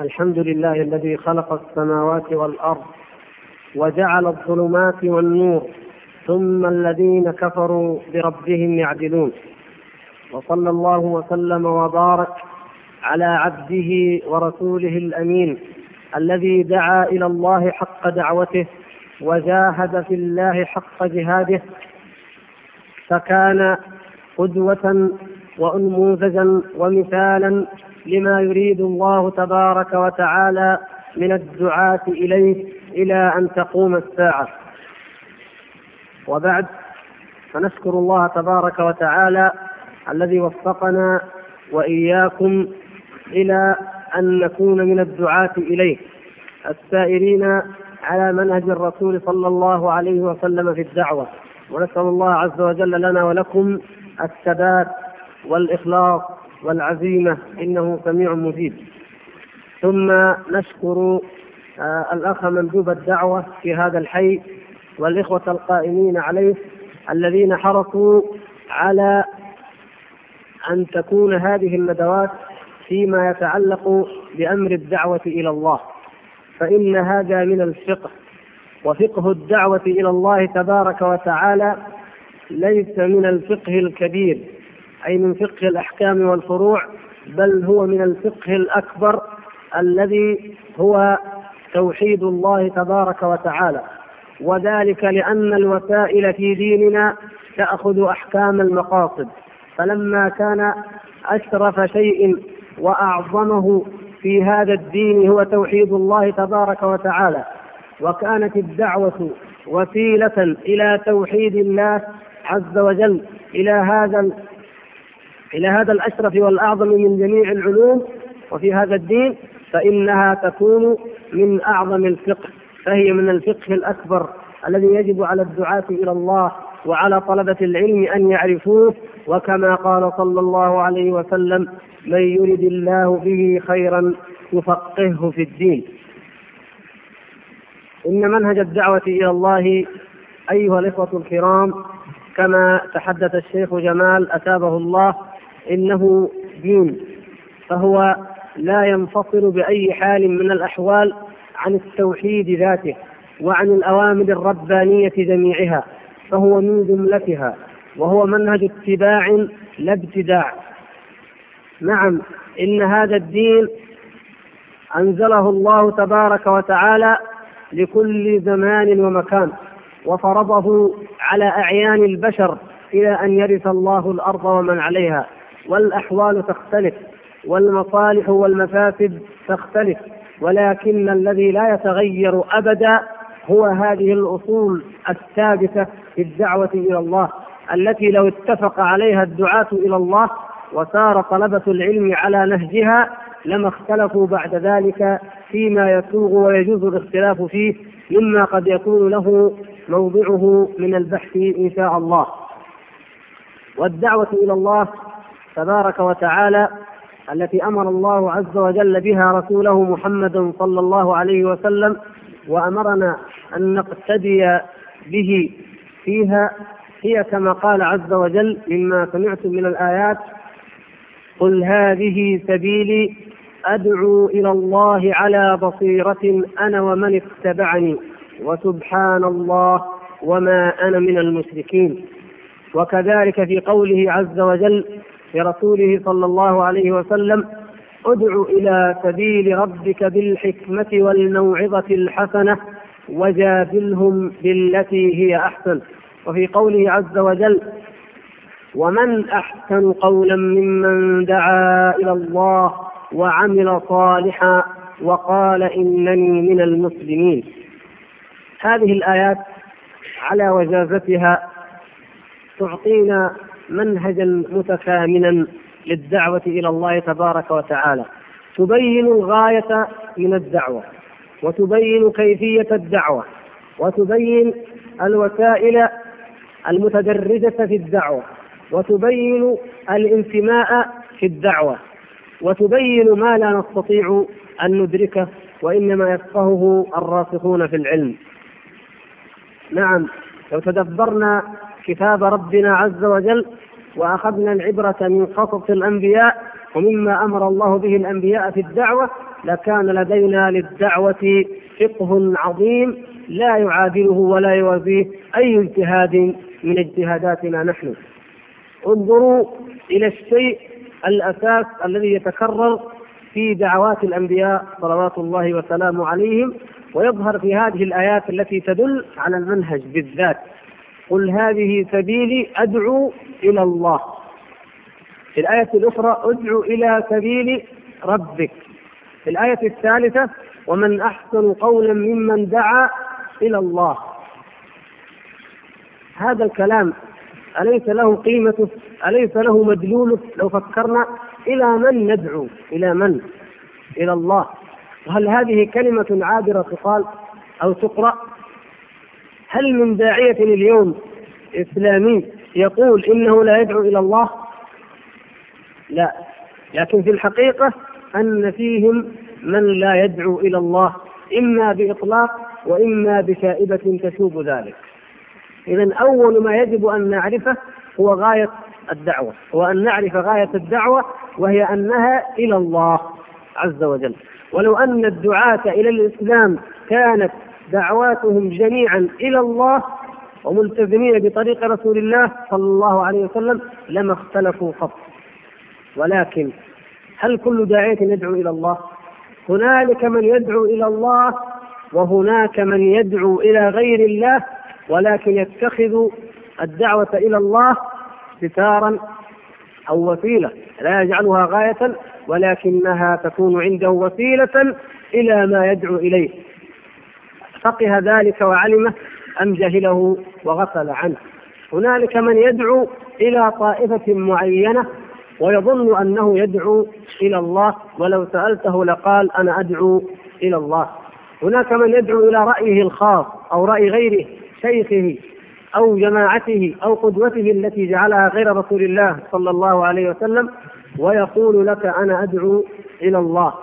الحمد لله الذي خلق السماوات والأرض وجعل الظلمات والنور ثم الذين كفروا بربهم يعدلون. وصلى الله وسلم وبارك على عبده ورسوله الأمين الذي دعا إلى الله حق دعوته وجاهد في الله حق جهاده. فكان قدوة وانموذجا ومثالا لما يريد الله تبارك وتعالى من الدعاة إليه إلى أن تقوم الساعة. وبعد فنشكر الله تبارك وتعالى الذي وفقنا وإياكم إلى أن نكون من الدعاة إليه السائرين على منهج الرسول صلى الله عليه وسلم في الدعوة. ونسأل الله عز وجل لنا ولكم الثبات والإخلاص والعزيمة إنه سميع مجيب. ثم نشكر آه الأخ مندوب الدعوة في هذا الحي والإخوة القائمين عليه الذين حرصوا على أن تكون هذه الندوات فيما يتعلق بأمر الدعوة إلى الله. فإن هذا من الفقه وفقه الدعوة إلى الله تبارك وتعالى ليس من الفقه الكبير. أي من فقه الأحكام والفروع بل هو من الفقه الأكبر الذي هو توحيد الله تبارك وتعالى. وذلك لأن الوسائل في ديننا تأخذ أحكام المقاصد. فلما كان أشرف شيء وأعظمه في هذا الدين هو توحيد الله تبارك وتعالى. وكانت الدعوة وسيلة إلى توحيد الله عز وجل إلى هذا إلى هذا الأشرف والأعظم من جميع العلوم وفي هذا الدين فإنها تكون من أعظم الفقه فهي من الفقه الأكبر الذي يجب على الدعاة إلى الله وعلى طلبة العلم أن يعرفوه. وكما قال صلى الله عليه وسلم من يرد الله به خيرا يفقهه في الدين. إن منهج الدعوة إلى الله أيها الإخوة الكرام كما تحدث الشيخ جمال أتابه الله إنه دين فهو لا ينفصل بأي حال من الأحوال عن التوحيد ذاته وعن الأوامر الربانية جميعها فهو من جملتها وهو منهج اتباع لا ابتداع. نعم إن هذا الدين أنزله الله تبارك وتعالى لكل زمان ومكان وفرضه على أعيان البشر إلى أن يرث الله الأرض ومن عليها. والأحوال تختلف والمصالح والمفاسد تختلف ولكن الذي لا يتغير أبدا هو هذه الأصول الثابتة في الدعوة إلى الله التي لو اتفق عليها الدعاة إلى الله وسار طلبة العلم على نهجها لما اختلفوا بعد ذلك فيما يسوغ ويجوز الاختلاف فيه مما قد يكون له موضعه من البحث إن شاء الله. والدعوة إلى الله تبارك وتعالى التي أمر الله عز وجل بها رسوله محمدا صلى الله عليه وسلم وأمرنا أن نقتدي به فيها هي كما قال عز وجل مما سمعتم من الآيات قل هذه سبيلي أدعو إلى الله على بصيرة أنا ومن اتبعني وسبحان الله وما أنا من المشركين. وكذلك في قوله عز وجل لرسوله صلى الله عليه وسلم ادع إلى سبيل ربك بالحكمة والموعظة الحسنة وجادلهم بالتي هي أحسن. وفي قوله عز وجل ومن أحسن قولا ممن دعا إلى الله وعمل صالحا وقال إنني من المسلمين. هذه الآيات على وجازتها تعطينا منهجا متكاملا للدعوة إلى الله تبارك وتعالى. تبين الغاية من الدعوة وتبين كيفية الدعوة وتبين الوسائل المتدرجة في الدعوة وتبين الانتماء في الدعوة وتبين ما لا نستطيع أن ندركه وإنما يفقهه الراسخون في العلم. نعم لو تدبرنا كتاب ربنا عز وجل وأخذنا العبرة من قصص الأنبياء ومما أمر الله به الأنبياء في الدعوة لكان لدينا للدعوة فقه عظيم لا يعادله ولا يوازيه أي اجتهاد من اجتهاداتنا نحن. انظروا إلى الشيء الأساس الذي يتكرر في دعوات الأنبياء صلوات الله وسلامه عليهم ويظهر في هذه الآيات التي تدل على المنهج بالذات قل هذه سبيلي أدعو إلى الله. في الآية الأخرى أدعو إلى سبيل ربك. في الآية الثالثة ومن أحسن قولا ممن دعا إلى الله. هذا الكلام أليس له قيمته أليس له مدلوله لو فكرنا إلى من ندعو؟ إلى من؟ إلى الله. وهل هذه كلمة عابرة تقال أو تقرأ؟ هل من داعية اليوم إسلامي يقول إنه لا يدعو إلى الله؟ لا. لكن في الحقيقة أن فيهم من لا يدعو إلى الله إما بإطلاق وإما بشائبة تشوب ذلك. إذا أول ما يجب أن نعرفه هو غاية الدعوة هو أن نعرف غاية الدعوة وهي أنها إلى الله عز وجل. ولو أن الدعاة إلى الإسلام كانت دعواتهم جميعا إلى الله وملتزمين بطريق رسول الله صلى الله عليه وسلم لما اختلفوا قط ولكن هل كل داعية يدعو إلى الله؟ هنالك من يدعو إلى الله وهناك من يدعو إلى غير الله ولكن يتخذ الدعوة إلى الله ستارا أو وسيلة. لا يجعلها غاية ولكنها تكون عنده وسيلة إلى ما يدعو إليه. فقه ذلك وعلمه أم جهله وغفل عنه. هنالك من يدعو إلى طائفة معينة ويظن أنه يدعو إلى الله ولو سألته لقال أنا أدعو إلى الله. هناك من يدعو إلى رأيه الخاص أو رأي غيره شيخه أو جماعته أو قدوته التي جعلها غير رسول الله صلى الله عليه وسلم ويقول لك أنا أدعو إلى الله.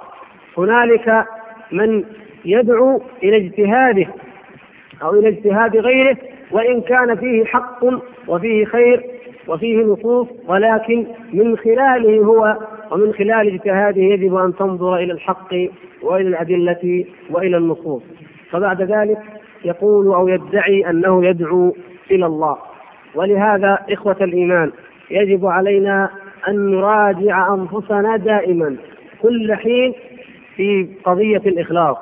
هنالك من يدعو إلى اجتهاده أو إلى اجتهاد غيره وإن كان فيه حق وفيه خير وفيه نصوص ولكن من خلاله هو ومن خلال اجتهاده يجب أن تنظر إلى الحق وإلى الأدلة وإلى النصوص. فبعد ذلك يقول أو يدعي أنه يدعو إلى الله. ولهذا إخوة الإيمان يجب علينا أن نراجع أنفسنا دائما كل حين في قضية الإخلاص.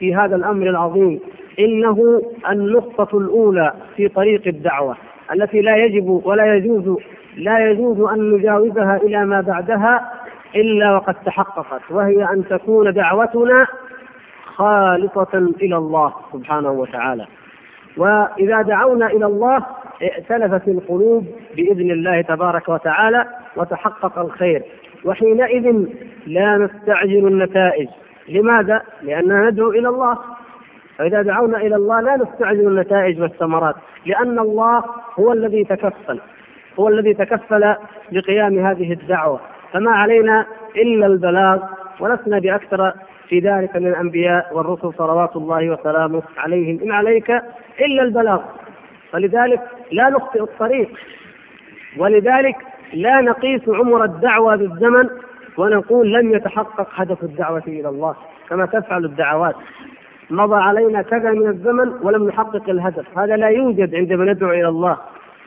في هذا الأمر العظيم. إنه النقطة الأولى في طريق الدعوة التي لا يجب ولا يجوز لا يجوز أن نجاوزها إلى ما بعدها إلا وقد تحققت وهي أن تكون دعوتنا خالصة إلى الله سبحانه وتعالى. وإذا دعونا إلى الله ائتلفت القلوب بإذن الله تبارك وتعالى وتحقق الخير. وحينئذ لا نستعجل النتائج. لماذا؟ لأننا ندعو إلى الله. فإذا دعونا إلى الله لا نستعجل النتائج والثمرات لأن الله هو الذي تكفل هو الذي تكفل بقيام هذه الدعوة. فما علينا إلا البلاغ ولسنا بأكثر في ذلك من الأنبياء والرسل صلوات الله وسلامه عليهم. إن عليك إلا البلاغ. فلذلك لا نخطئ الطريق ولذلك لا نقيس عمر الدعوة بالزمن ونقول لم يتحقق هدف الدعوة إلى الله كما تفعل الدعوات. مضى علينا كذا من الزمن ولم نحقق الهدف. هذا لا يوجد عندما ندعو إلى الله.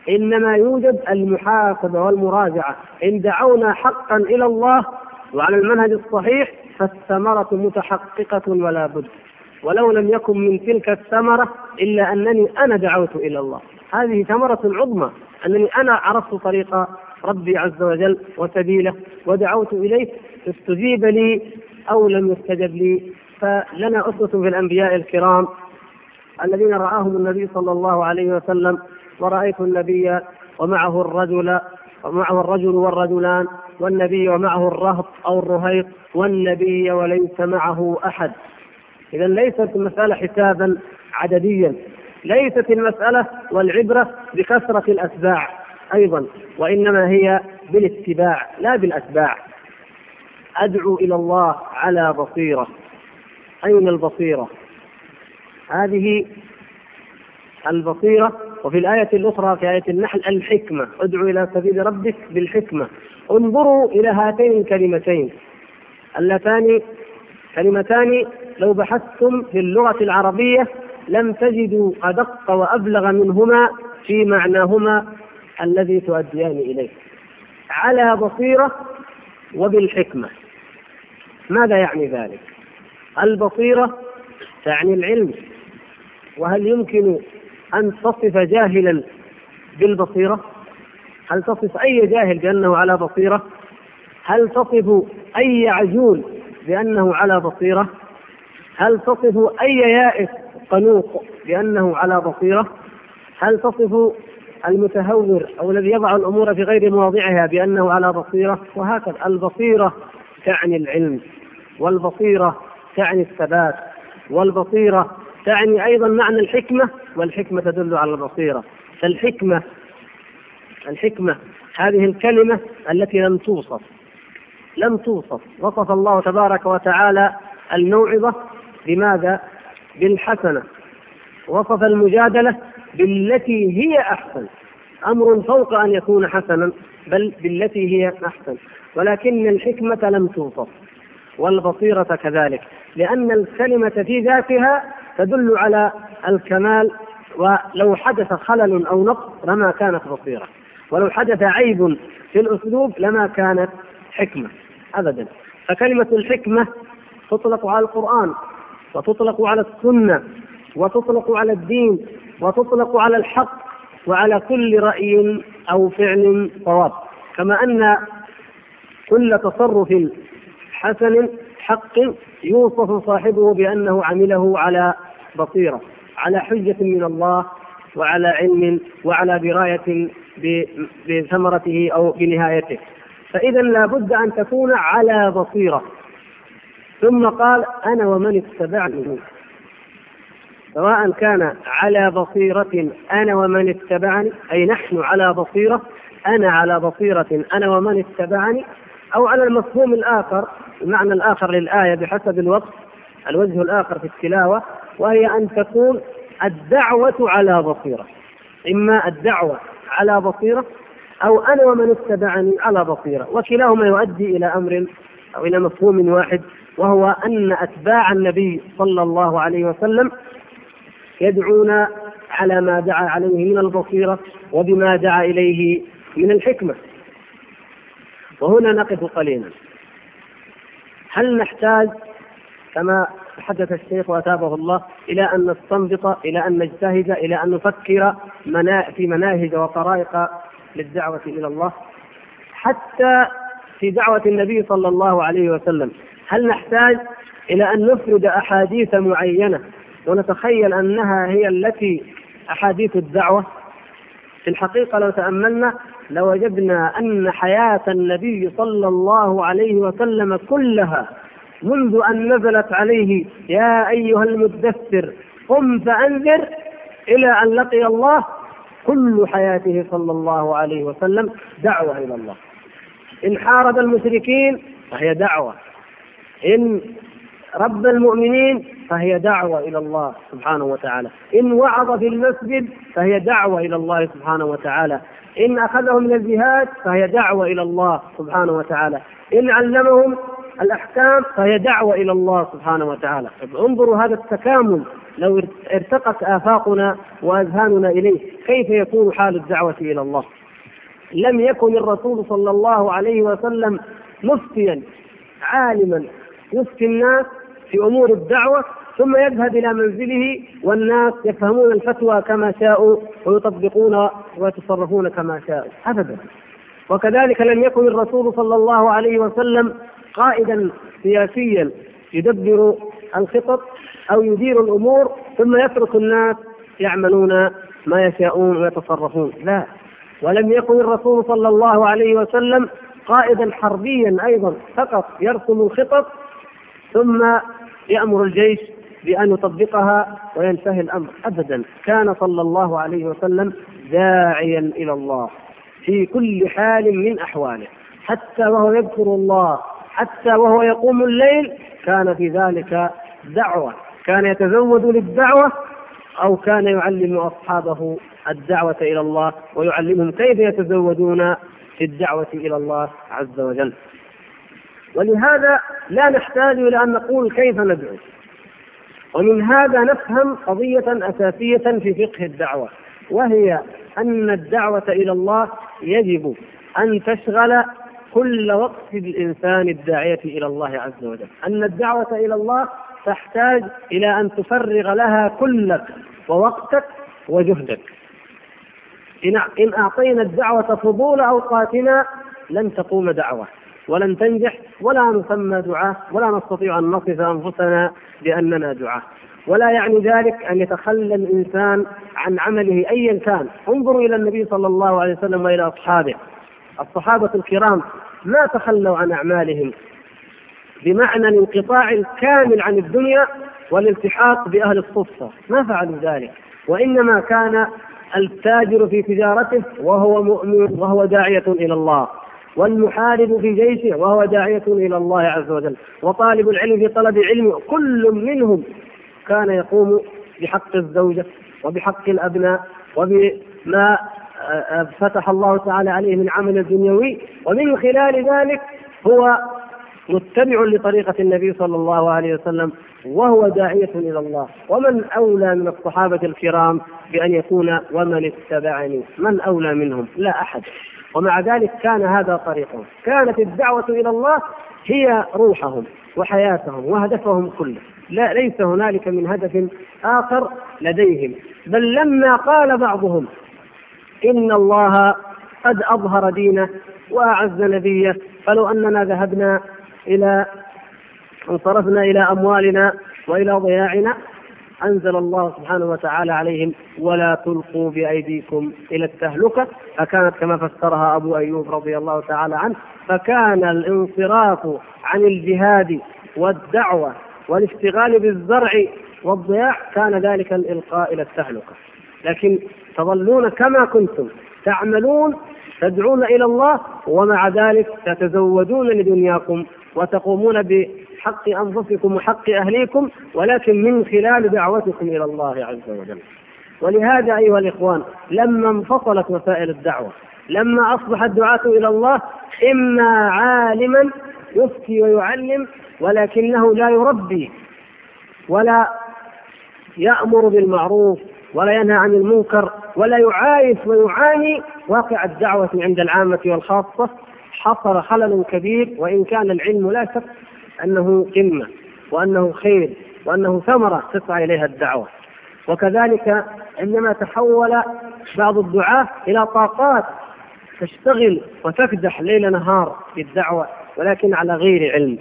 إنما يوجد المحاسبة والمراجعة. إن دعونا حقا إلى الله وعلى المنهج الصحيح فالثمرة متحققة ولا بد. ولو لم يكن من تلك الثمرة إلا أنني أنا دعوت إلى الله. هذه ثمرة عظمى. أنني أنا عرفت طريق ربي عز وجل وسبيله ودعوت إليه استجيب لي أو لم يستجب لي. فلنا أسوة في الأنبياء الكرام الذين رآهم النبي صلى الله عليه وسلم ورأيت النبي ومعه الرجل ومعه الرجل والرجلان والنبي ومعه الرهط أو الرهيط والنبي وليس معه أحد. إذا ليست المسألة حسابا عدديا ليست المسألة والعبرة بكثرة الأتباع. أيضا وإنما هي بالاتباع لا بالأتباع. أدعو إلى الله على بصيرة. أين البصيرة؟ هذه البصيرة وفي الآية الأخرى في آية النحل الحكمة. أدعو إلى سبيل ربك بالحكمة. انظروا إلى هاتين الكلمتين. اللتان كلمتان لو بحثتم في اللغة العربية لم تجدوا أدق وأبلغ منهما في معناهما الذي تؤديان إليه. على بصيرة وبالحكمة. ماذا يعني ذلك؟ البصيرة تعني العلم. وهل يمكن أن تصف جاهلا بالبصيرة؟ هل تصف أي جاهل بأنه على بصيرة؟ هل تصف أي عجول بأنه على بصيرة؟ هل تصف أي يائس قنوط بأنه على بصيرة؟ هل تصف المتهور أو الذي يضع الأمور في غير مواضعها بأنه على بصيرة وهكذا. البصيرة تعني العلم والبصيرة تعني الثبات والبصيرة تعني أيضا معنى الحكمة والحكمة تدل على البصيرة. فالحكمة الحكمة هذه الكلمة التي لم توصف لم توصف. وصف الله تبارك وتعالى الموعظة بماذا؟ بالحسنة. وصف المجادلة بالتي هي أحسن. أمر فوق أن يكون حسنا بل بالتي هي أحسن. ولكن الحكمة لم توصف والبصيرة كذلك. لأن الكلمة في ذاتها تدل على الكمال ولو حدث خلل أو نقص لما كانت بصيرة. ولو حدث عيب في الأسلوب لما كانت حكمة أبدا. فكلمة الحكمة تطلق على القرآن وتطلق على السنة وتطلق على الدين وتطلق على الحق وعلى كل رأي أو فعل صواب. كما أن كل تصرف حسن حق يوصف صاحبه بأنه عمله على بصيرة على حجة من الله وعلى علم وعلى دراية بثمرته أو بنهايته. فإذا لابد أن تكون على بصيرة. ثم قال أنا ومن اتبعني. سواء كان على بصيرة أنا ومن اتبعني أي نحن على بصيرة أنا على بصيرة أنا ومن اتبعني أو على المفهوم الآخر المعنى الآخر للآية بحسب الوقت الوجه الآخر في التلاوة وهي أن تكون الدعوة على بصيرة. إما الدعوة على بصيرة أو أنا ومن اتبعني على بصيرة وكلاهما يؤدي إلى أمر أو إلى مفهوم واحد وهو أن أتباع النبي صلى الله عليه وسلم يدعون على ما دعا عليه من البصيرة وبما دعا إليه من الحكمة. وهنا نقف قليلا. هل نحتاج كما تحدث الشيخ واتابه الله إلى أن نستنبط إلى أن نجتهد إلى أن نفكر في مناهج وطرائق للدعوة إلى الله؟ حتى في دعوة النبي صلى الله عليه وسلم هل نحتاج إلى أن نفرد أحاديث معينة ونتخيل أنها هي التي أحاديث الدعوة. في الحقيقة لو تأملنا لوجدنا أن حياة النبي صلى الله عليه وسلم كلها منذ أن نزلت عليه يا أيها المدثر قم فأنذر إلى أن لقي الله كل حياته صلى الله عليه وسلم دعوة إلى الله. إن حارب المشركين فهي دعوة. إن رب المؤمنين فهي دعوة إلى الله سبحانه وتعالى. إن وعظ في المسجد فهي دعوة إلى الله سبحانه وتعالى. إن أخذهم من الجهاد فهي دعوة إلى الله سبحانه وتعالى. إن علمهم الأحكام فهي دعوة إلى الله سبحانه وتعالى. انظروا هذا التكامل. لو ارتقت آفاقنا وأذهاننا إليه كيف يكون حال الدعوة إلى الله؟ لم يكن الرسول صلى الله عليه وسلم مفتيا عالما يفتي الناس في أمور الدعوة ثم يذهب إلى منزله والناس يفهمون الفتوى كما شاءوا ويطبقون ويتصرفون كما شاءوا. ابدا. وكذلك لم يكن الرسول صلى الله عليه وسلم قائدا سياسيا يدبر الخطط أو يدير الأمور ثم يترك الناس يعملون ما يشاءون ويتصرفون. لا. ولم يكن الرسول صلى الله عليه وسلم قائدا حربيا أيضا فقط يرسم الخطط ثم يأمر الجيش بأن يطبقها وينتهي الأمر أبدا. كان صلى الله عليه وسلم داعيا إلى الله في كل حال من أحواله. حتى وهو يذكر الله حتى وهو يقوم الليل كان في ذلك دعوة. كان يتزود للدعوة أو كان يعلم أصحابه الدعوة إلى الله ويعلمهم كيف يتزودون في الدعوة إلى الله عز وجل. ولهذا لا نحتاج إلى أن نقول كيف ندعو. ومن هذا نفهم قضية أساسية في فقه الدعوة وهي أن الدعوة إلى الله يجب أن تشغل كل وقت الإنسان الداعية إلى الله عز وجل. أن الدعوة إلى الله تحتاج إلى أن تفرغ لها كلك ووقتك وجهدك. إن أعطينا الدعوة فضول أوقاتنا لن تقوم دعوة. ولن تنجح ولا نسمى دعاة ولا نستطيع أن نصف أنفسنا بأننا دعاة ولا يعني ذلك أن يتخلى الإنسان عن عمله أيا كان. انظروا إلى النبي صلى الله عليه وسلم وإلى أصحابه. الصحابة الكرام ما تخلوا عن أعمالهم بمعنى الانقطاع الكامل عن الدنيا والالتحاق بأهل الصفة ما فعلوا ذلك. وإنما كان التاجر في تجارته وهو مؤمن وهو داعية إلى الله. والمحارب في جيشه وهو داعية إلى الله عز وجل. وطالب العلم في طلب علمه كل منهم كان يقوم بحق الزوجة وبحق الأبناء وبما آه، فتح الله تعالى عليه من عمل دنيوي. ومن خلال ذلك هو متبع لطريقة النبي صلى الله عليه وسلم وهو داعية إلى الله. ومن أولى من الصحابة الكرام بأن يكون ومن اتبعني؟ من أولى منهم؟ لا أحد. ومع ذلك كان هذا طريقهم. كانت الدعوة إلى الله هي روحهم وحياتهم وهدفهم كله. لا ليس هنالك من هدف آخر لديهم. بل لما قال بعضهم إن الله قد أظهر دينه وأعز نبيه. فلو أننا ذهبنا إلى انصرفنا إلى أموالنا وإلى ضياعنا. أنزل الله سبحانه وتعالى عليهم ولا تلقوا بأيديكم إلى التهلكة. فكانت كما فسرها أبو أيوب رضي الله تعالى عنه فكان الانصراف عن الجهاد والدعوة والاشتغال بالزرع والضياع كان ذلك الإلقاء إلى التهلكة. لكن تظلون كما كنتم تعملون تدعون إلى الله ومع ذلك تتزودون لدنياكم وتقومون بحق أنفسكم وحق أهليكم ولكن من خلال دعوتكم إلى الله عز وجل. ولهذا أيها الإخوان لما انفصلت وسائل الدعوة لما أصبح الدعاة إلى الله إما عالما يفتي ويعلم ولكنه لا يربي ولا يأمر بالمعروف ولا ينهى عن المنكر ولا يعايش ويعاني واقع الدعوة عند العامة والخاصة حصل خلل كبير وإن كان العلم لا شك أنه قمة وأنه خير وأنه ثمرة تسعى إليها الدعوة. وكذلك عندما تحول بعض الدعاة إلى طاقات تشتغل وتكدح ليل نهار بالدعوة ولكن على غير علم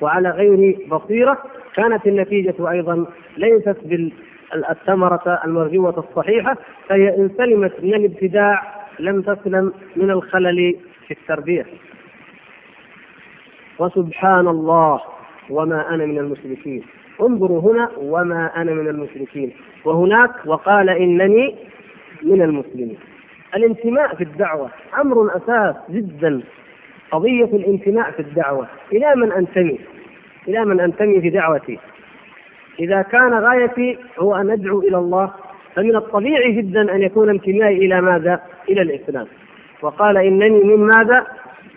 وعلى غير بصيرة كانت النتيجة أيضا ليست بالثمرة المرجوة الصحيحة فهي إن سلمت من الابتداع لم تسلم من الخلل في التربية. وسبحان الله وما أنا من المشركين. انظروا هنا وما أنا من المشركين. وهناك وقال إنني من المسلمين. الانتماء في الدعوة أمر أساس جدا. قضية الانتماء في الدعوة. إلى من أنتمي؟ إلى من أنتمي في دعوتي. إذا كان غايتي هو أن أدعو إلى الله فمن الطبيعي جدا أن يكون انتمائي إلى ماذا؟ إلى الإسلام. وقال إنني من ماذا؟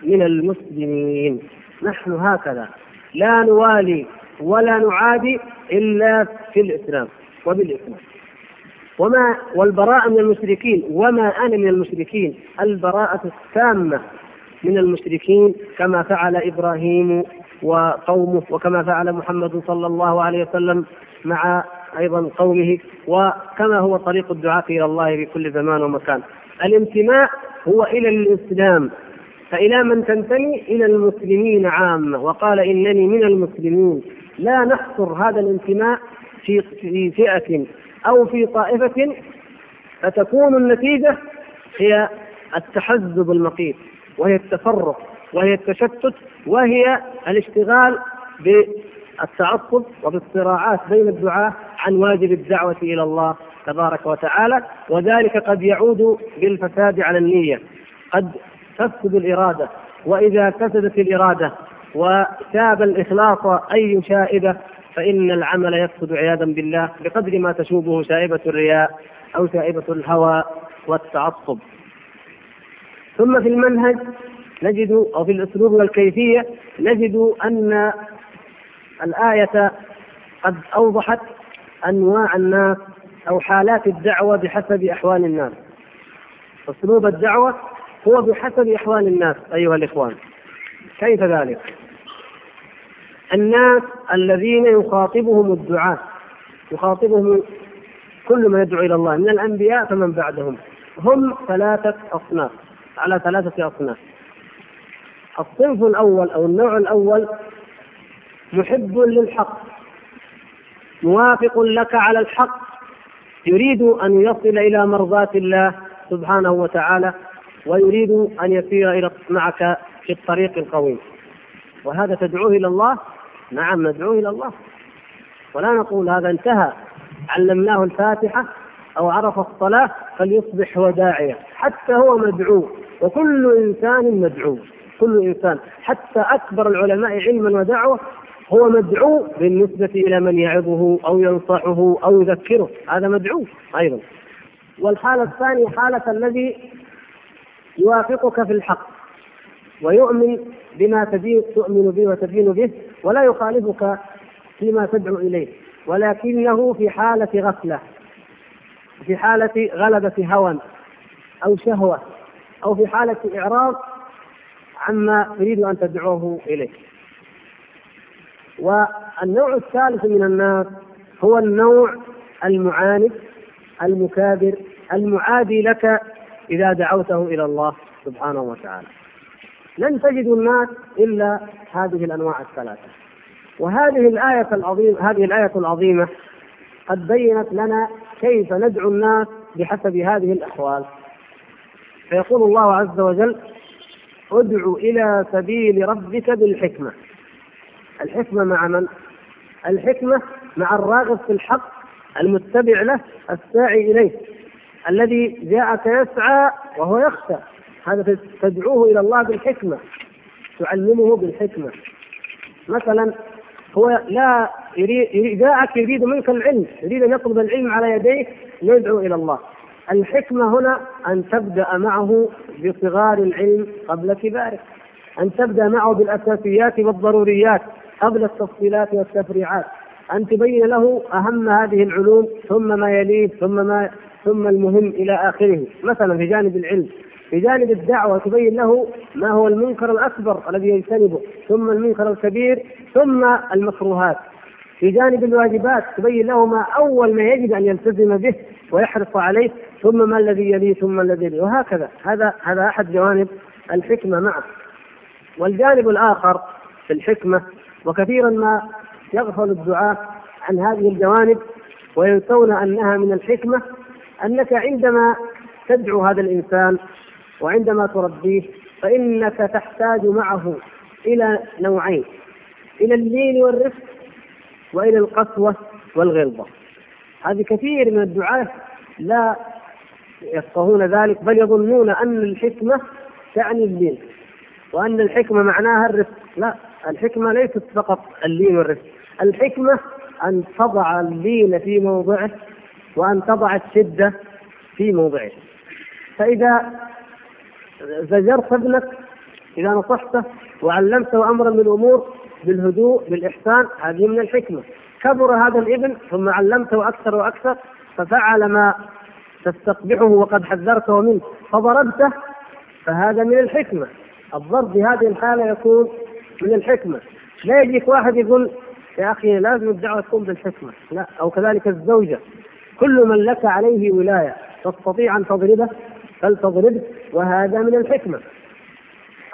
من المسلمين. نحن هكذا. لا نوالي ولا نعادي إلا في الإسلام وبالإسلام. وما والبراءة من المشركين وما أنا من المشركين البراءة التامة من المشركين كما فعل إبراهيم وقومه وكما فعل محمد صلى الله عليه وسلم مع أيضا قومه وكما هو طريق الدعاة إلى الله في كل زمان ومكان. الانتماء هو إلى الإسلام. فإلى من تنتمي إلى المسلمين عامة وقال إنني من المسلمين. لا نحصر هذا الانتماء في في فئة أو في طائفة فتكون النتيجة هي التحزب المقيت وهي التفرق وهي التشتت وهي الاشتغال بالتعصب وبالصراعات بين الدعاة عن واجب الدعوة إلى الله تبارك وتعالى. وذلك قد يعود بالفساد على النية. قد تفسد الإرادة وإذا فسدت الإرادة وشاب الإخلاص أي شائبة فإن العمل يفسد عياذا بالله بقدر ما تشوبه شائبة الرياء أو شائبة الهوى والتعصب. ثم في المنهج نجد أو في الأسلوب والكيفية نجد أن الآية قد أوضحت أنواع الناس أو حالات الدعوة بحسب أحوال الناس. أسلوب الدعوة هو بحسب أحوال الناس أيها الإخوان. كيف ذلك؟ الناس الذين يخاطبهم الدعاة يخاطبهم كل من يدعو إلى الله من الأنبياء فمن بعدهم. هم ثلاثة أصناف على ثلاثة أصناف. الصنف الأول أو النوع الأول محب للحق موافق لك على الحق يريد أن يصل إلى مرضاة الله سبحانه وتعالى ويريد أن يسير إلى معك في الطريق القويم. وهذا تدعوه إلى الله؟ نعم ندعوه إلى الله. ولا نقول هذا انتهى. علمناه الفاتحة أو عرف الصلاة فليصبح هو داعية حتى هو مدعو. وكل إنسان مدعو. كل إنسان. حتى أكبر العلماء علما ودعوة هو مدعو بالنسبة إلى من يعظه أو ينصحه أو يذكره. هذا مدعو أيضا. والحالة الثانية حالة الذي يوافقك في الحق ويؤمن بما تؤمن به وتدين به ولا يخالفك فيما تدعو إليه ولكنه في حالة غفلة في حالة غلبة هوى أو شهوة أو في حالة إعراض عما تريد أن تدعوه إليه. والنوع الثالث من الناس هو النوع المعاند المكابر المعادي لك إذا دعوته إلى الله سبحانه وتعالى. لن تجد الناس إلا هذه الأنواع الثلاثة. وهذه الآية العظيمة هذه الآية العظيمة قد بينت لنا كيف ندعو الناس بحسب هذه الأحوال. فيقول الله عز وجل ادع إلى سبيل ربك بالحكمة. الحكمة مع من؟ الحكمة مع الراغب في الحق المتبع له الساعي إليه. الذي جاءك يسعى وهو يخشى. هذا تدعوه إلى الله بالحكمة تعلمه بالحكمة. مثلا هو لا يريد جاءك يريد منك العلم يريد أن يطلب العلم على يديك يدعو إلى الله. الحكمة هنا أن تبدأ معه بصغار العلم قبل كباره أن تبدأ معه بالأساسيات والضروريات قبل التفصيلات والتفريعات أن تبين له أهم هذه العلوم ثم ما يليه ثم ما ثم المهم إلى آخره. مثلا في جانب العلم. في جانب الدعوة تبين له ما هو المنكر الأكبر الذي يجتنبه ثم المنكر الكبير ثم المكروهات. في جانب الواجبات تبين له ما أول ما يجب أن يلتزم به ويحرص عليه ثم ما الذي يليه ثم الذي يليه. وهكذا. هذا هذا أحد جوانب الحكمة معه. والجانب الآخر في الحكمة وكثيرا ما يغفل الدعاة عن هذه الجوانب وينسون أنها من الحكمة أنك عندما تدعو هذا الإنسان وعندما تربيه فإنك تحتاج معه إلى نوعين إلى اللين والرفق وإلى القسوة والغلظة. هذه كثير من الدعاة لا يفقهون ذلك بل يظنون أن الحكمة تعني اللين وأن الحكمة معناها الرفق. لا الحكمة ليست فقط اللين والرفق الحكمة أن تضع اللين في موضعه وأن تضع الشدة في موضعه. فإذا زجرت ابنك إذا نصحته وعلمته أمرا من الأمور بالهدوء بالإحسان هذه من الحكمة. كبر هذا الابن ثم علمته أكثر وأكثر ففعل ما تستقبحه وقد حذرته منه. فضربته فهذا من الحكمة. الضرب في هذه الحالة يكون من الحكمة. لا يجيك واحد يقول يا أخي لازم الدعوة تكون بالحكمة. لا أو كذلك الزوجة. كل من لك عليه ولاية. تستطيع أن تضربه؟ فلتضربه وهذا من الحكمة.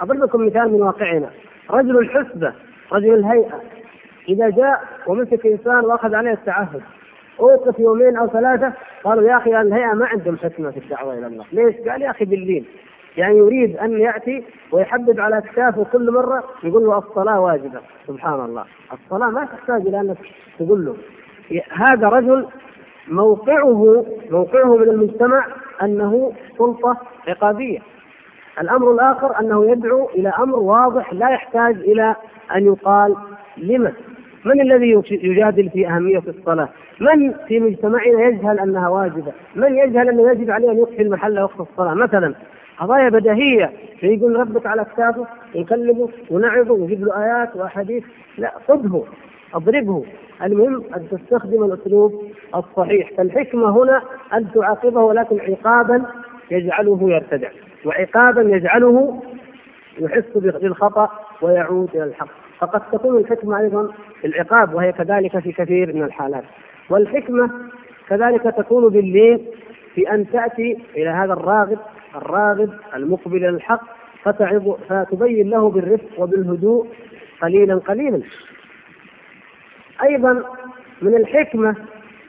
أضرب لكم مثال من واقعنا. رجل الحسبة رجل الهيئة. إذا جاء ومسك إنسان وأخذ عليه التعهد أوقف يومين أو ثلاثة قالوا يا أخي الهيئة ما عندهم حكمة في الدعوة إلى الله. ليش؟ قال يا أخي بالليل يعني يريد أن يأتي ويحدد على أكتافه كل مرة يقول له الصلاة واجبة. سبحان الله. الصلاة ما تحتاج إلى أنك تقول له. هذا رجل موقعه موقعه من المجتمع أنه سلطة عقابية. الأمر الآخر أنه يدعو إلى أمر واضح لا يحتاج إلى أن يقال لمن؟ من الذي يجادل في أهمية الصلاة؟ من في مجتمعنا يجهل أنها واجبة؟ من يجهل انه يجب عليه أن يقفل المحل وقت الصلاة؟ مثلا قضايا بديهية فيقول ربك على كتافه يكلمه ونعظه ويجيب له آيات وأحاديث لا خذه أضربه. المهم أن تستخدم الأسلوب الصحيح. فالحكمة هنا أن تعاقبه ولكن عقابا يجعله يرتدع. وعقابا يجعله يحس بالخطأ ويعود إلى الحق. فقد تكون الحكمة أيضا العقاب وهي كذلك في كثير من الحالات. والحكمة كذلك تكون باللين في أن تأتي إلى هذا الراغب الراغب المقبل إلى الحق فتعظ فتبين له بالرفق وبالهدوء قليلا قليلا. أيضا من الحكمة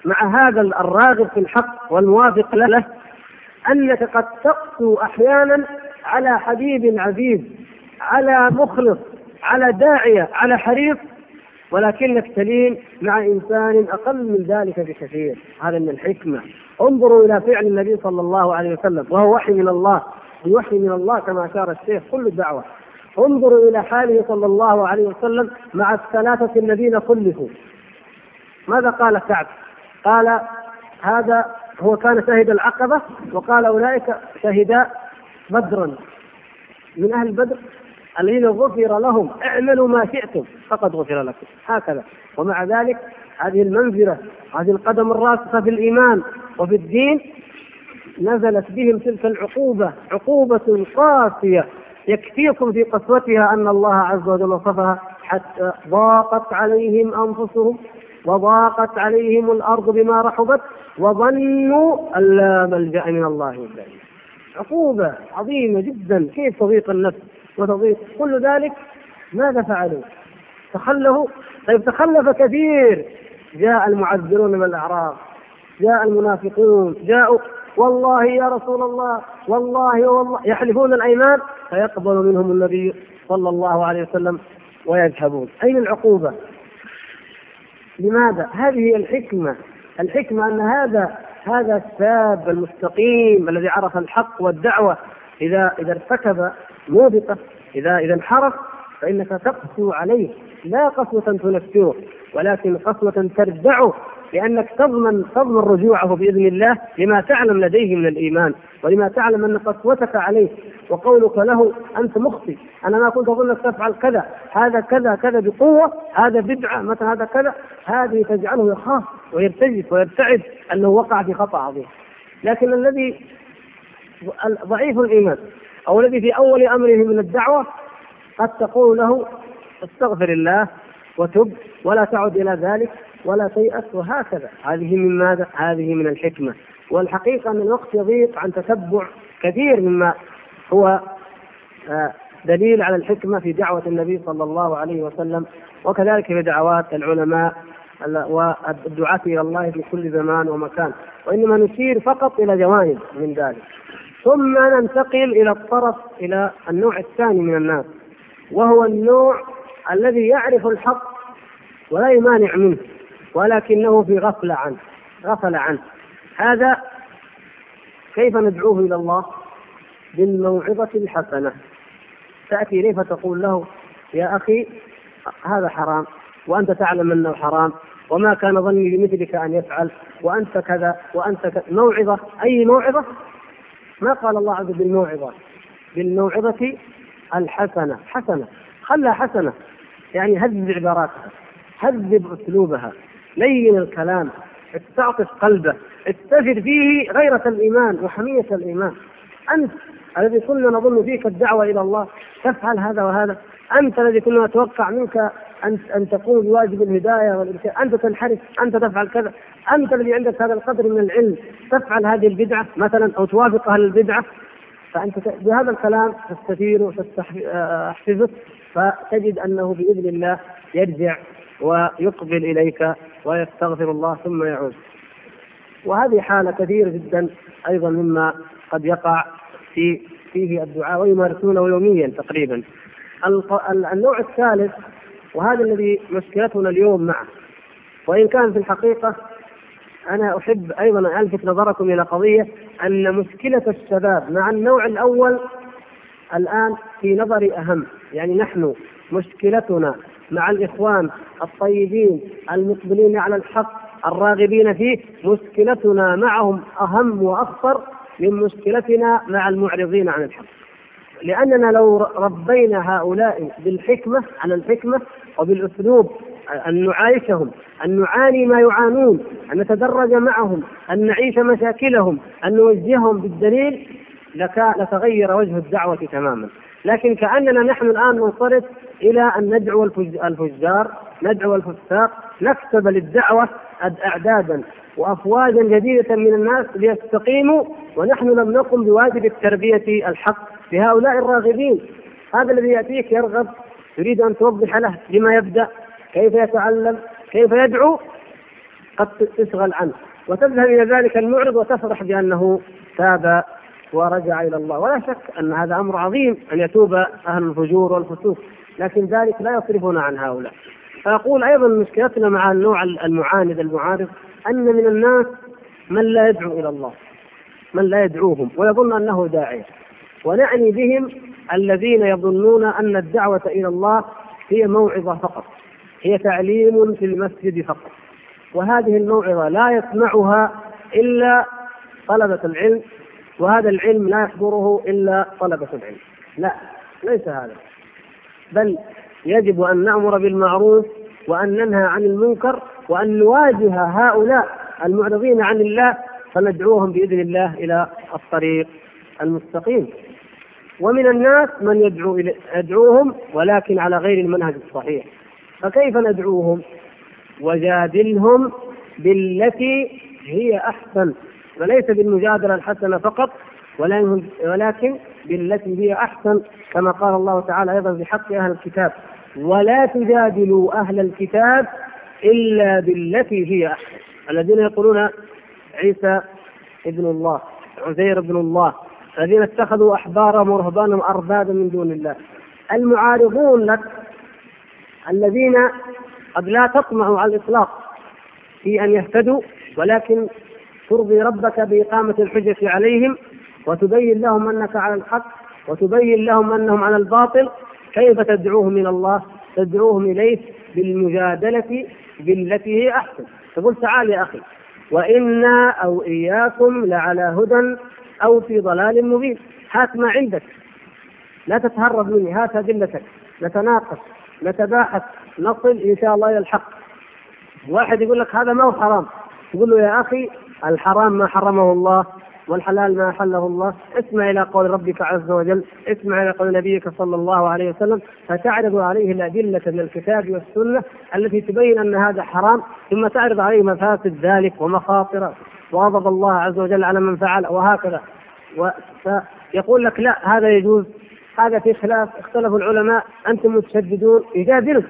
مع هذا الراغب في الحق والموافق له انك قد تقسو أحيانا على حبيب عزيز على مخلص على داعية على حريص ولكنك تلين مع إنسان أقل من ذلك بكثير. هذا من الحكمة. انظروا إلى فعل النبي صلى الله عليه وسلم وهو وحي من الله بوحي من الله كما أشار الشيخ كل الدعوة. انظروا إلى حاله صلى الله عليه وسلم مع الثلاثة الذين خلفوا. ماذا قال كعب؟ قال هذا هو كان شهد العقبة وقال أولئك شهدا بدرا. من أهل بدر الذين غفر لهم اعملوا ما شئتم فقد غفر لكم. هكذا. ومع ذلك هذه المنزلة هذه القدم الراسخة في الإيمان وفي الدين نزلت بهم تلك العقوبة عقوبة قاسية. يكفيكم في قسوتها أن الله عز وجل وصفها حتى ضاقت عليهم أنفسهم وضاقت عليهم الأرض بما رحبت وظنوا أن لا ملجأ من الله إلا عقوبة عظيمة جدا. كيف تضيق النفس وتضيق؟ كل ذلك ماذا فعلوا؟ تخلفوا؟ طيب تخلف كثير. جاء المعذرون من الأعراب جاء المنافقون جاءوا والله يا رسول الله والله والله يحلفون الأيمان فيقبل منهم النبي صلى الله عليه وسلم ويذهبون. أين العقوبة؟ لماذا؟ هذه هي الحكمة. الحكمة أن هذا هذا الشاب المستقيم الذي عرف الحق والدعوة إذا إذا ارتكب موبقة إذا إذا انحرف فإنك تقسو عليه. لا قسوة تنفره ولكن قسوة تردعه لأنك تضمن تضمن رجوعه بإذن الله لما تعلم لديه من الإيمان ولما تعلم أن قسوتك عليه وقولك له أنت مخطئ. أنا ما كنت اظنك تفعل كذا. هذا كذا كذا بقوة. هذا بدعة. مثلا هذا كذا. هذه تجعله يخاف ويرتجف ويرتعد أنه وقع في خطأ عظيم. لكن الذي ضعيف الإيمان أو الذي في أول أمره من الدعوة قد تقول له استغفر الله وتب ولا تعد إلى ذلك. ولا تيأس وهكذا. هذه من ماذا؟ هذه من الحكمة. والحقيقة أن الوقت يضيق عن تتبع كثير مما هو آه، دليل على الحكمة في دعوة النبي صلى الله عليه وسلم وكذلك في دعوات العلماء والدعاة إلى الله في كل زمان ومكان. وإنما نشير فقط إلى جوانب من ذلك. ثم ننتقل إلى الطرف إلى النوع الثاني من الناس وهو النوع الذي يعرف الحق ولا يمانع منه. ولكنه في غفلة عنه غفل عنه. هذا كيف ندعوه إلى الله؟ بالموعظة الحسنة. تأتي إليه فتقول له يا أخي هذا حرام وأنت تعلم أنه حرام وما كان ظني لمثلك أن يفعل وأنت كذا وأنت كذا موعظة أي موعظة؟ ما قال الله عز وجل بالموعظة؟ بالموعظة الحسنة. حسنة خلها حسنة. يعني هذب عباراتها هذب أسلوبها. لين الكلام استعطف قلبه استفد فيه غيرة الإيمان وحمية الإيمان. أنت الذي كنا نظن فيك الدعوة إلى الله تفعل هذا وهذا. أنت الذي كنا نتوقع منك أن أن تقوم بواجب الهداية والإرشاد أنت تنحرف أنت تفعل كذا. أنت الذي عندك هذا القدر من العلم. تفعل هذه البدعة مثلا أو توافق أهل البدعة. فأنت بهذا الكلام تستثير وتستحفظه فتجد أنه بإذن الله يرجع ويقبل إليك ويستغفر الله ثم يعود. وهذه حالة كثيرة جدا أيضا مما قد يقع في فيه الدعاء ويمارسونه يوميا تقريبا. النوع الثالث وهذا الذي مشكلتنا اليوم معه. وإن كان في الحقيقة أنا أحب أيضا أن ألفت نظركم إلى قضية أن مشكلة الشباب مع النوع الأول الآن في نظري أهم. يعني نحن مشكلتنا مع الإخوان الطيبين المقبلين على الحق الراغبين فيه مشكلتنا معهم أهم وأخطر من مشكلتنا مع المعرضين عن الحق. لأننا لو ربينا هؤلاء بالحكمة على الحكمة وبالأسلوب أن نعايشهم أن نعاني ما يعانون أن نتدرج معهم أن نعيش مشاكلهم أن نوجههم بالدليل لتغير وجه الدعوة تماما. لكن كأننا نحن الآن ننصرف إلى أن ندعو الفجار ندعو الفساق نكتب للدعوة أعدادا وأفواجا جديدة من الناس ليستقيموا ونحن لم نقم بواجب التربية الحق لهؤلاء الراغبين. هذا الذي يأتيك يرغب تريد أن توضح له لما يبدأ كيف يتعلم كيف يدعو؟ قد تشغل عنه. وتذهب إلى ذلك المعرض وتفرح بأنه تاب ورجع إلى الله. ولا شك أن هذا أمر عظيم أن يتوب أهل الفجور والفسوق لكن ذلك لا يصرفون عن هؤلاء. فأقول أيضا مشكلتنا مع النوع المعاند المعارض أن من الناس من لا يدعو إلى الله من لا يدعوهم ويظن أنه داعية ونعني بهم الذين يظنون أن الدعوة إلى الله هي موعظة فقط هي تعليم في المسجد فقط. وهذه الموعظة لا يسمعها إلا طلبة العلم وهذا العلم لا يحضره إلا طلبة العلم. لا ليس هذا. بل يجب أن نأمر بالمعروف وأن ننهى عن المنكر وأن نواجه هؤلاء المعرضين عن الله فندعوهم بإذن الله إلى الطريق المستقيم. ومن الناس من يدعو يدعوهم ولكن على غير المنهج الصحيح. فكيف ندعوهم؟ وجادلهم بالتي هي أحسن. وليس بالمجادلة الحسنة فقط ولكن بالتي هي أحسن كما قال الله تعالى أيضا في حق أهل الكتاب ولا تجادلوا أهل الكتاب إلا بالتي هي أحسن. الذين يقولون عيسى ابن الله عزير ابن الله الذين اتخذوا أحبارهم ورهبانهم اربابا من دون الله. المعارضون لك الذين قد لا تطمع على الإطلاق في أن يهتدوا ولكن ترضي ربك بإقامة الحجة عليهم وتبين لهم أنك على الحق وتبين لهم أنهم على الباطل. كيف تدعوهم إلى الله؟ تدعوهم إليه بالمجادلة بالتي هي أحسن. تقول تعال يا أخي وإنا أو إياكم لعلى هدى أو في ضلال مبين. هات ما عندك. لا تتهرب مني. هات أدلتك. نتناقش نتباحث نصل إن شاء الله إلى الحق. واحد يقول لك هذا ما هو حرام. تقول له يا أخي الحرام ما حرمه الله والحلال ما أحله الله. اسمع إلى قول ربك عز وجل اسمع إلى قول نبيك صلى الله عليه وسلم فتعرض عليه الأدلة من الكتاب والسنة التي تبين أن هذا حرام ثم تعرض عليه مفاسد ذلك ومخاطره وغضب الله عز وجل على من فعل وهكذا. فيقول لك لا هذا يجوز. هذا في خلاف اختلف العلماء أنتم متشددون. يجادلك.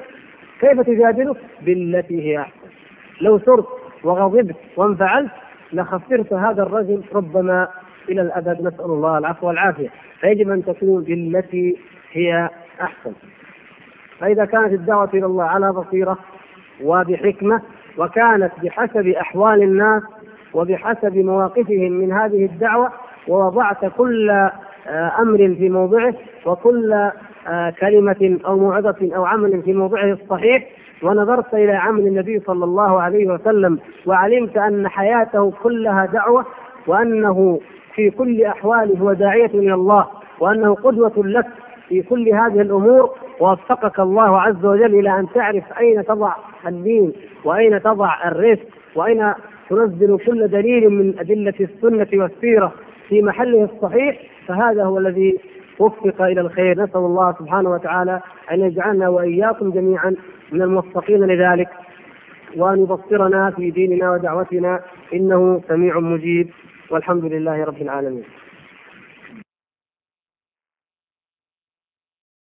كيف تجادلك؟ بالتي هي أحسن. لو سرت وغضبت وانفعلت لخسرت هذا الرجل ربما إلى الأبد. نسأل الله العفو والعافية. فيجب أن تكون بالتي هي أحسن. فإذا كانت الدعوة إلى الله على بصيرة وبحكمة وكانت بحسب أحوال الناس وبحسب مواقفهم من هذه الدعوة ووضعت كل آه، أمر في موضعه وكل آه، كلمة أو موعظة أو عمل في موضعه الصحيح. ونظرت إلى عمل النبي صلى الله عليه وسلم وعلمت أن حياته كلها دعوة وأنه في كل أحواله هو داعية إلى الله وأنه قدوة لك في كل هذه الأمور. ووفقك الله عز وجل إلى أن تعرف أين تضع الدين وأين تضع الرزق وأين تنزل كل دليل من أدلة السنة والسيرة. في محله الصحيح فهذا هو الذي وفق إلى الخير. نسأل الله سبحانه وتعالى أن يجعلنا وإياكم جميعا من الموفقين لذلك وأن يبصرنا في ديننا ودعوتنا إنه سميع مجيب. والحمد لله رب العالمين.